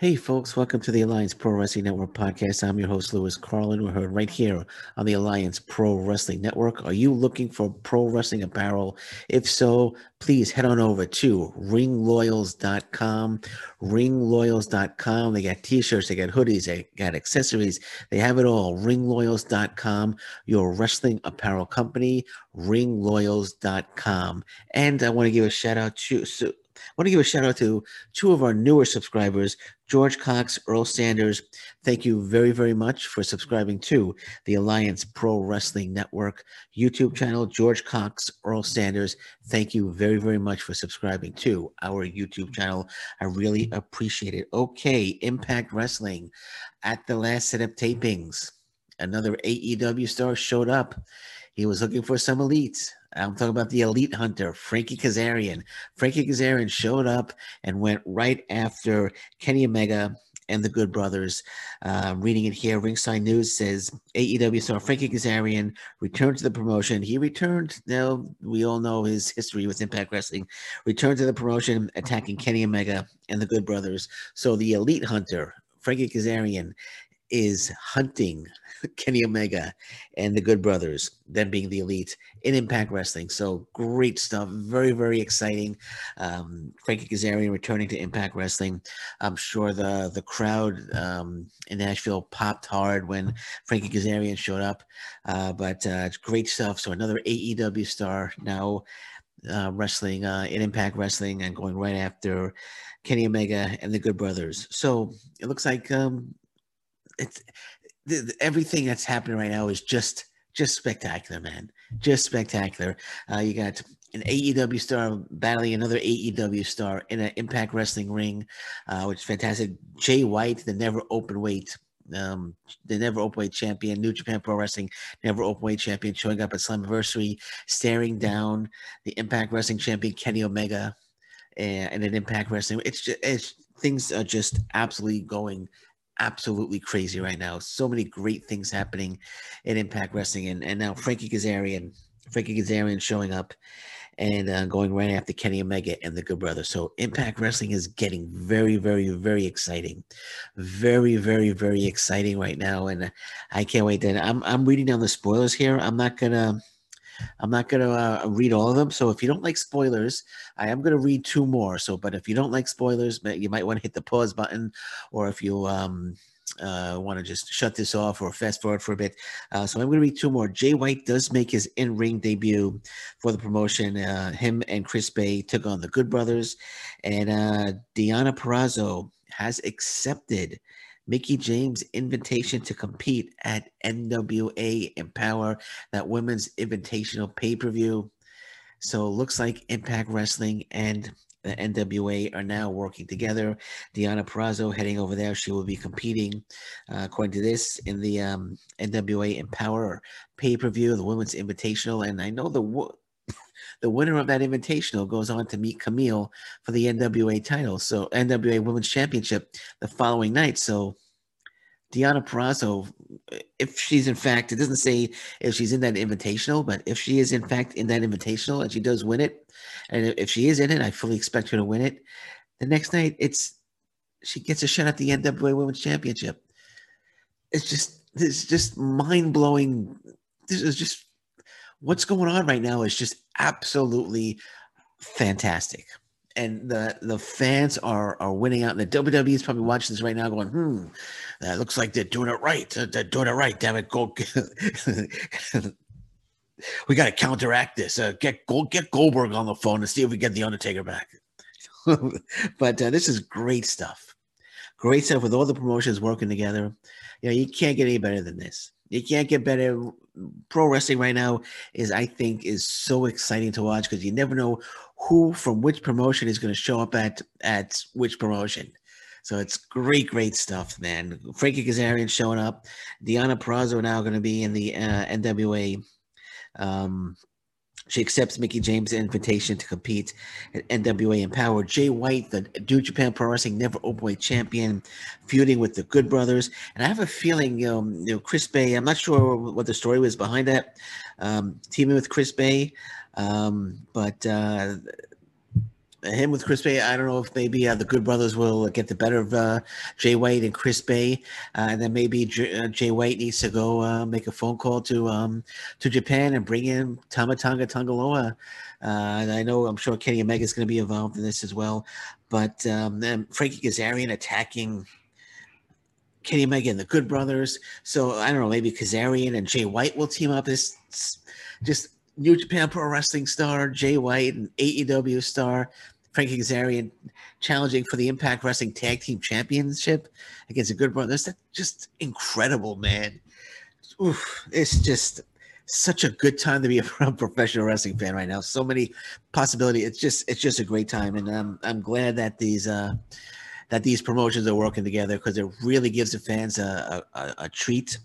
Hey, folks, welcome to the Alliance Pro Wrestling Network podcast. I'm your host, Lewis Carlin. We're heard right here on the Alliance Pro Wrestling Network. Are you looking for pro wrestling apparel? If so, please head on over to ringloyals.com. Ringloyals.com. They got t shirts, they got hoodies, they got accessories, they have it all. Ringloyals.com, your wrestling apparel company. Ringloyals.com. And I want to give a shout out to. So, want to give a shout out to two of our newer subscribers, George Cox, Earl Sanders. Thank you very, very much for subscribing to the Alliance Pro Wrestling Network YouTube channel. George Cox, Earl Sanders, thank you very, very much for subscribing to our YouTube channel. I really appreciate it. Okay, Impact Wrestling at the last set of tapings. Another AEW star showed up. He was looking for some elites. I'm talking about the elite hunter, Frankie Kazarian. Frankie Kazarian showed up and went right after Kenny Omega and the Good Brothers. Uh, reading it here, Ringside News says AEW star Frankie Kazarian returned to the promotion. He returned. Now we all know his history with Impact Wrestling. Returned to the promotion, attacking Kenny Omega and the Good Brothers. So the Elite Hunter, Frankie Kazarian, is hunting Kenny Omega and the Good Brothers, them being the elite in Impact Wrestling. So great stuff. Very, very exciting. Um, Frankie Kazarian returning to Impact Wrestling. I'm sure the, the crowd um, in Nashville popped hard when Frankie Kazarian showed up. Uh, but uh, it's great stuff. So another AEW star now uh, wrestling uh, in Impact Wrestling and going right after Kenny Omega and the Good Brothers. So it looks like um, it's the, the, everything that's happening right now is just just spectacular, man. Just spectacular. Uh, you got an AEW star battling another AEW star in an Impact Wrestling ring, uh, which is fantastic. Jay White, the never open weight, um, the never open weight champion, New Japan Pro Wrestling never open weight champion, showing up at Slammiversary, staring down the Impact Wrestling champion Kenny Omega, and, and an Impact Wrestling. It's just it's things are just absolutely going absolutely crazy right now. So many great things happening in Impact Wrestling, and, and now Frankie Kazarian, Frankie Kazarian showing up and uh, going right after Kenny Omega and the Good Brothers. So Impact Wrestling is getting very, very, very exciting, very, very, very exciting right now, and I can't wait. Then I'm I'm reading down the spoilers here. I'm not gonna. I'm not going to uh, read all of them. So if you don't like spoilers, I am going to read two more. So, but if you don't like spoilers, you might want to hit the pause button, or if you um, uh, want to just shut this off or fast forward for a bit. Uh, so I'm going to read two more. Jay White does make his in-ring debut for the promotion. Uh, him and Chris Bey took on the Good Brothers, and uh, Deonna Purrazzo has accepted Mickie James' invitation to compete at NWA Empower, that women's invitational pay per view. So it looks like Impact Wrestling and the NWA are now working together. Deonna Purrazzo heading over there. She will be competing, uh, according to this, in the um, NWA Empower pay per view, the Women's Invitational. And I know the the winner of that invitational goes on to meet Kamille for the NWA title. So NWA Women's Championship the following night. So Deonna Purrazzo, if she's in fact, it doesn't say if she's in that invitational, but if she is in fact in that invitational and she does win it, and if she is in it, I fully expect her to win it. The next night, it's she gets a shot at the NWA Women's Championship. It's just it's just mind blowing. This is just what's going on right now is just absolutely fantastic and the the fans are are winning out. And the WWE is probably watching this right now, going, "Hmm, that looks like they're doing it right. They're doing it right. Damn it, go." we got to counteract this. Uh, get Gold, get Goldberg on the phone and see if we get the Undertaker back. but uh, this is great stuff. Great stuff with all the promotions working together. You know, you can't get any better than this. You can't get better. Pro wrestling right now is, I think, is so exciting to watch because you never know who from which promotion is going to show up at at which promotion. So it's great, great stuff, man. Frankie Kazarian showing up. Deonna Purrazzo now going to be in the uh, NWA um, she accepts Mickie James' invitation to compete at NWA Empower. Jay White, the New Japan Pro Wrestling Never Openweight Champion, feuding with the Good Brothers. And I have a feeling, know, you know Chris Bey, I'm not sure what the story was behind that, um, teaming with Chris Bey. Um, but uh, him with Chris Bey. I don't know if maybe uh, the Good Brothers will get the better of uh, Jay White and Chris Bey, uh, and then maybe J- uh, Jay White needs to go uh, make a phone call to um, to Japan and bring in Tama Tonga Tanga Loa. and I know I'm sure Kenny Omega is going to be involved in this as well, but um, Frankie Kazarian attacking. Kenny Omega and the Good Brothers. So I don't know, maybe Kazarian and Jay White will team up. This just New Japan Pro Wrestling star Jay White and AEW star Frankie Kazarian challenging for the Impact Wrestling Tag Team Championship against a good brother. That's just incredible, man. Oof, it's just such a good time to be a professional wrestling fan right now. So many possibilities. It's just it's just a great time, and I'm I'm glad that these uh that these promotions are working together because it really gives the fans a, a, a treat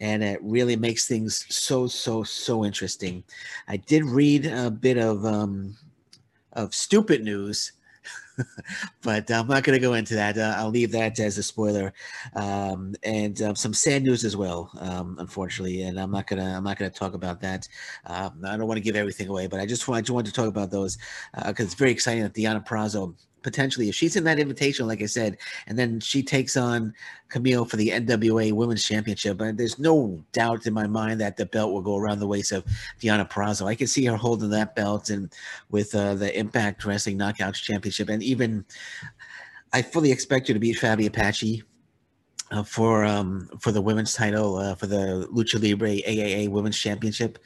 and it really makes things so so so interesting. I did read a bit of um, of stupid news, but I'm not going to go into that. Uh, I'll leave that as a spoiler, um, and um, some sad news as well, um, unfortunately. And I'm not gonna I'm not gonna talk about that. Um, I don't want to give everything away, but I just want I just wanted to talk about those because uh, it's very exciting that Deonna Purrazzo potentially if she's in that invitation, like I said, and then she takes on Kamille for the NWA Women's Championship. And there's no doubt in my mind that the belt will go around the waist of Deonna Purrazzo. I can see her holding that belt and with uh, the Impact Wrestling Knockouts Championship, and even I fully expect her to beat Fabi Apache. Uh, for um for the women's title uh, for the Lucha Libre AAA Women's Championship,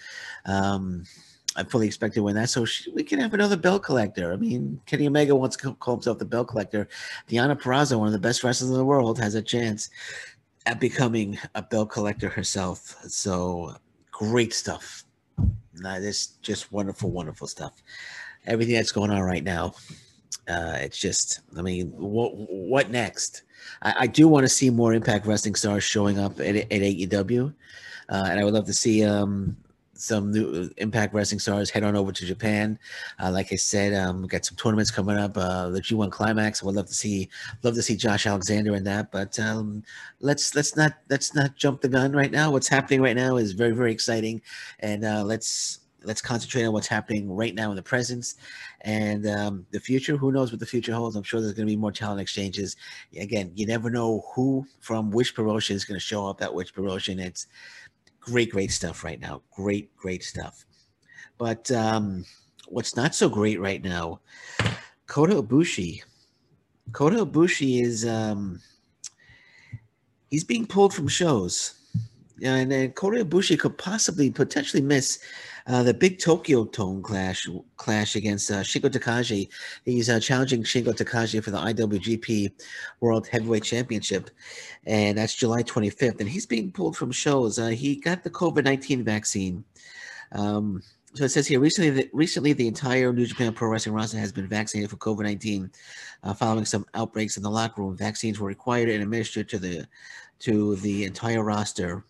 um, I fully expect to win that. So she, we can have another belt collector. I mean, Kenny Omega wants to call himself the belt collector. Deonna Purrazzo, one of the best wrestlers in the world, has a chance at becoming a belt collector herself. So great stuff. Nah, this just wonderful, wonderful stuff. Everything that's going on right now. Uh, it's just, I mean, what what next? I, I do want to see more Impact Wrestling stars showing up at, at AEW, uh, and I would love to see um, some new Impact Wrestling stars head on over to Japan. Uh, like I said, um, we've got some tournaments coming up. Uh, the G1 Climax. I would love to see love to see Josh Alexander in that. But um, let's let's not let's not jump the gun right now. What's happening right now is very very exciting, and uh, let's let's concentrate on what's happening right now in the present and um, the future. Who knows what the future holds? I'm sure there's going to be more talent exchanges. Again, you never know who from which promotion is going to show up at which promotion. It's great, great stuff right now. Great, great stuff. But um, what's not so great right now, Kota Ibushi. Kota Ibushi is um, he's being pulled from shows, and then Kota Ibushi could possibly potentially miss uh, the big Tokyo Dome clash clash against uh, Shingo Takagi. He's uh, challenging Shingo Takagi for the IWGP World Heavyweight Championship, and that's July 25th. And he's being pulled from shows. Uh, he got the COVID 19 vaccine. Um, so it says here recently, the, recently the entire New Japan Pro Wrestling roster has been vaccinated for COVID 19. Uh, following some outbreaks in the locker room, vaccines were required and administered to the to the entire roster.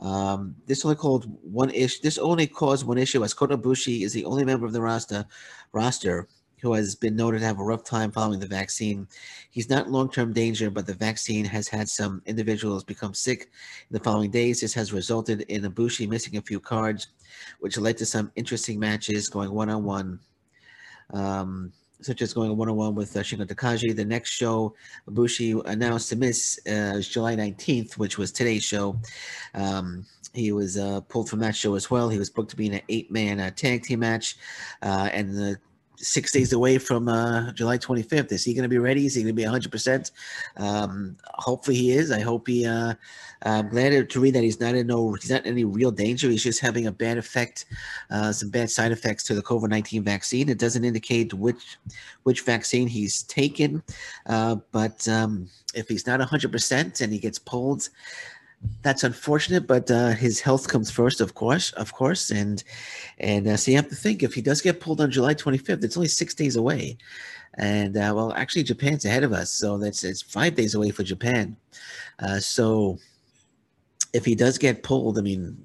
Um, this only called one issue. This only caused one issue as Kota Ibushi is the only member of the roster roster who has been noted to have a rough time following the vaccine. He's not long-term danger, but the vaccine has had some individuals become sick in the following days. This has resulted in Ibushi missing a few cards, which led to some interesting matches going one-on-one. Um, such as going one-on-one with uh, Shingo Takagi. The next show, Ibushi announced to miss uh, July 19th, which was today's show. Um, he was uh, pulled from that show as well. He was booked to be in an eight-man uh, tag team match, uh, and the six days away from uh, July 25th. Is he going to be ready? Is he going to be 100%? Um, hopefully he is. I hope he. Uh, I'm glad to read that he's not in no, he's not in any real danger. He's just having a bad effect, uh, some bad side effects to the COVID-19 vaccine. It doesn't indicate which which vaccine he's taken, uh, but um, if he's not 100% and he gets pulled, that's unfortunate, but uh, his health comes first, of course, of course, and and uh, so you have to think if he does get pulled on July 25th, it's only six days away, and uh, well, actually Japan's ahead of us, so that's it's five days away for Japan. Uh, so if he does get pulled, I mean,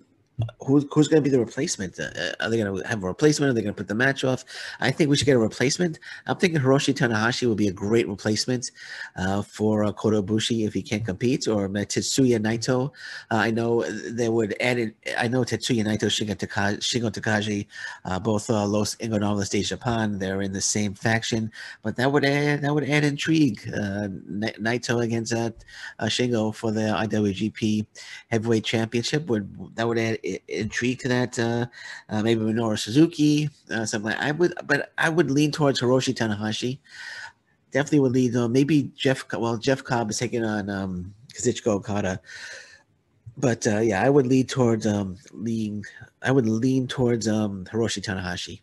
who's who's going to be the replacement? Uh, are they going to have a replacement? Are they going to put the match off? I think we should get a replacement. I'm thinking Hiroshi Tanahashi would be a great replacement uh, for uh, Kota Ibushi if he can't compete, or Tetsuya Naito. Uh, I know they would add it. I know Tetsuya Naito, Shingo, Taka, Shingo Takagi, uh, both uh, Los Ingobernables de Japan. They're in the same faction, but that would add that would add intrigue. Uh, Naito against Shingo for the IWGP Heavyweight Championship would that would add intrigue to that. Uh, uh, maybe Minoru Suzuki, uh, something like I would, but I would lean towards Hiroshi Tanahashi. Definitely would lean. Uh, maybe Jeff. Well, Jeff Cobb is taking on um, Kazuchika Okada, but uh, yeah, I would lean towards um, lean. I would lean towards um, Hiroshi Tanahashi.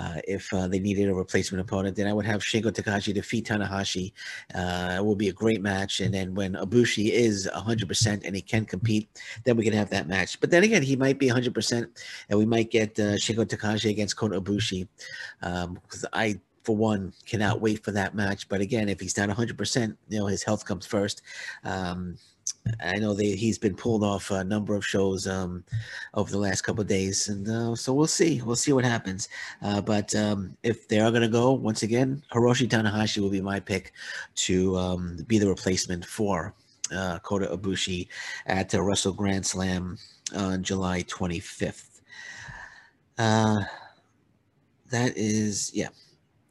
Uh, if uh, they needed a replacement opponent. Then I would have Shingo Takagi defeat Tanahashi. Uh, it will be a great match. And then when Ibushi is 100% and he can compete, then we can have that match. But then again, he might be 100% and we might get uh, Shingo Takagi against Kota Ibushi. Um, I for one, cannot wait for that match. But again, if he's not 100%, you know, his health comes first. Um, I know they, he's been pulled off a number of shows um, over the last couple days, and uh, so we'll see. We'll see what happens. Uh, but um, if they are going to go, once again, Hiroshi Tanahashi will be my pick to um, be the replacement for uh, Kota Ibushi at the Wrestle Grand Slam on July 25th. Uh, that is, yeah,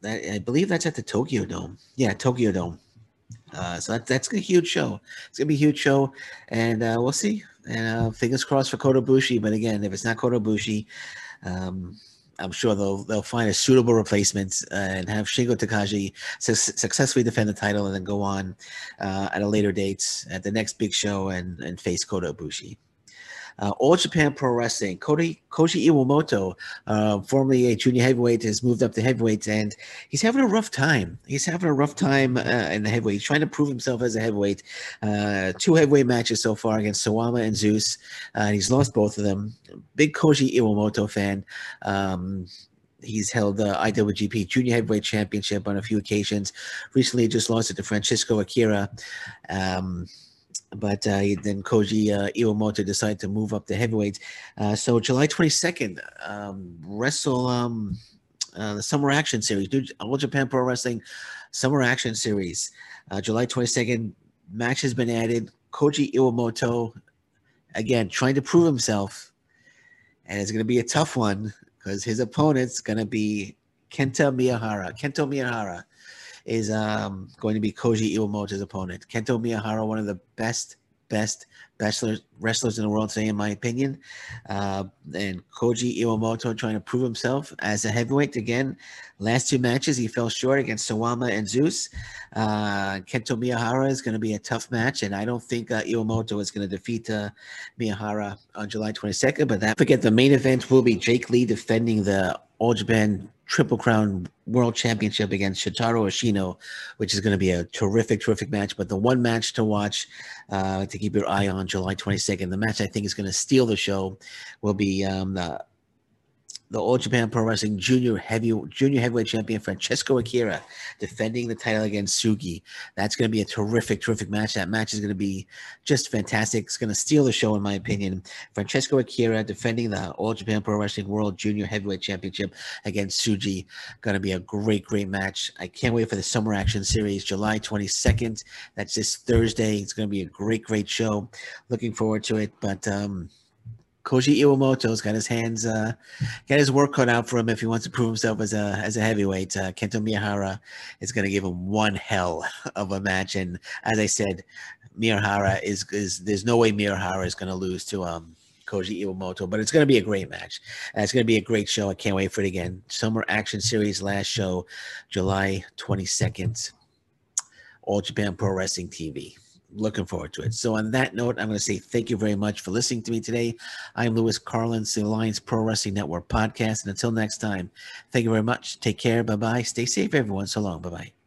I believe that's at the Tokyo Dome. Yeah, Tokyo Dome. Uh, so that, that's a huge show. It's gonna be a huge show, and uh, we'll see. And uh, fingers crossed for Kota Ibushi. But again, if it's not Kota Ibushi, um, I'm sure they'll they'll find a suitable replacement uh, and have Shingo Takagi su- successfully defend the title and then go on uh, at a later date at the next big show and and face Kota Ibushi. Uh, All Japan Pro Wrestling, Koji, Koji Iwamoto, uh, formerly a junior heavyweight, has moved up to heavyweight, and he's having a rough time. He's having a rough time uh, in the heavyweight. He's trying to prove himself as a heavyweight. Uh, two heavyweight matches so far against Suwama and Zeus. Uh, and he's lost both of them. Big Koji Iwamoto fan. Um, He's held the IWGP Junior Heavyweight Championship on a few occasions. Recently, just lost it to Francesco Akira. Um, but uh, then Koji uh, Iwamoto decided to move up to heavyweight. Uh, so July 22nd, um, wrestle um, uh, the Summer Action Series, All Japan Pro Wrestling Summer Action Series. Uh, July 22nd, match has been added. Koji Iwamoto, again, trying to prove himself. And it's going to be a tough one because his opponent's going to be Kento Miyahara. Kento Miyahara is um, going to be Koji Iwamoto's opponent. Kento Miyahara, one of the best, best wrestlers, wrestlers in the world today, in my opinion. Uh, and Koji Iwamoto trying to prove himself as a heavyweight again. Last two matches, he fell short against Suwama and Zeus. Uh, Kento Miyahara is going to be a tough match, and I don't think uh, Iwamoto is going to defeat uh, Miyahara on July 22nd. But that forget the main event will be Jake Lee defending the All Japan Triple Crown World Championship against Shotaro Ashino, which is going to be a terrific, terrific match. But the one match to watch uh, to keep your eye on July 22nd, the match I think is going to steal the show will be um, the the All Japan Pro Wrestling Junior Heavy Junior Heavyweight Champion Francesco Akira defending the title against Sugi. That's going to be a terrific, terrific match. That match is going to be just fantastic. It's going to steal the show, in my opinion. Francesco Akira defending the All Japan Pro Wrestling World Junior Heavyweight Championship against Sugi. Going to be a great, great match. I can't wait for the Summer Action Series, July 22nd. That's this Thursday. It's going to be a great, great show. Looking forward to it. But um, Koji Iwamoto's got his hands, uh, got his work cut out for him if he wants to prove himself as a as a heavyweight. Uh, Kento Miyahara is going to give him one hell of a match, and as I said, Miyahara is is there's no way Miyahara is going to lose to um Koji Iwamoto, but it's going to be a great match. And it's going to be a great show. I can't wait for it again. Summer Action Series last show, July 22nd, All Japan Pro Wrestling TV looking forward to it. So, on that note, I'm going to say thank you very much for listening to me today. I'm Lewis Carlin, the Alliance Pro Wrestling Network podcast. And until next time, thank you very much. Take care. Bye bye. Stay safe, everyone. So long. Bye bye.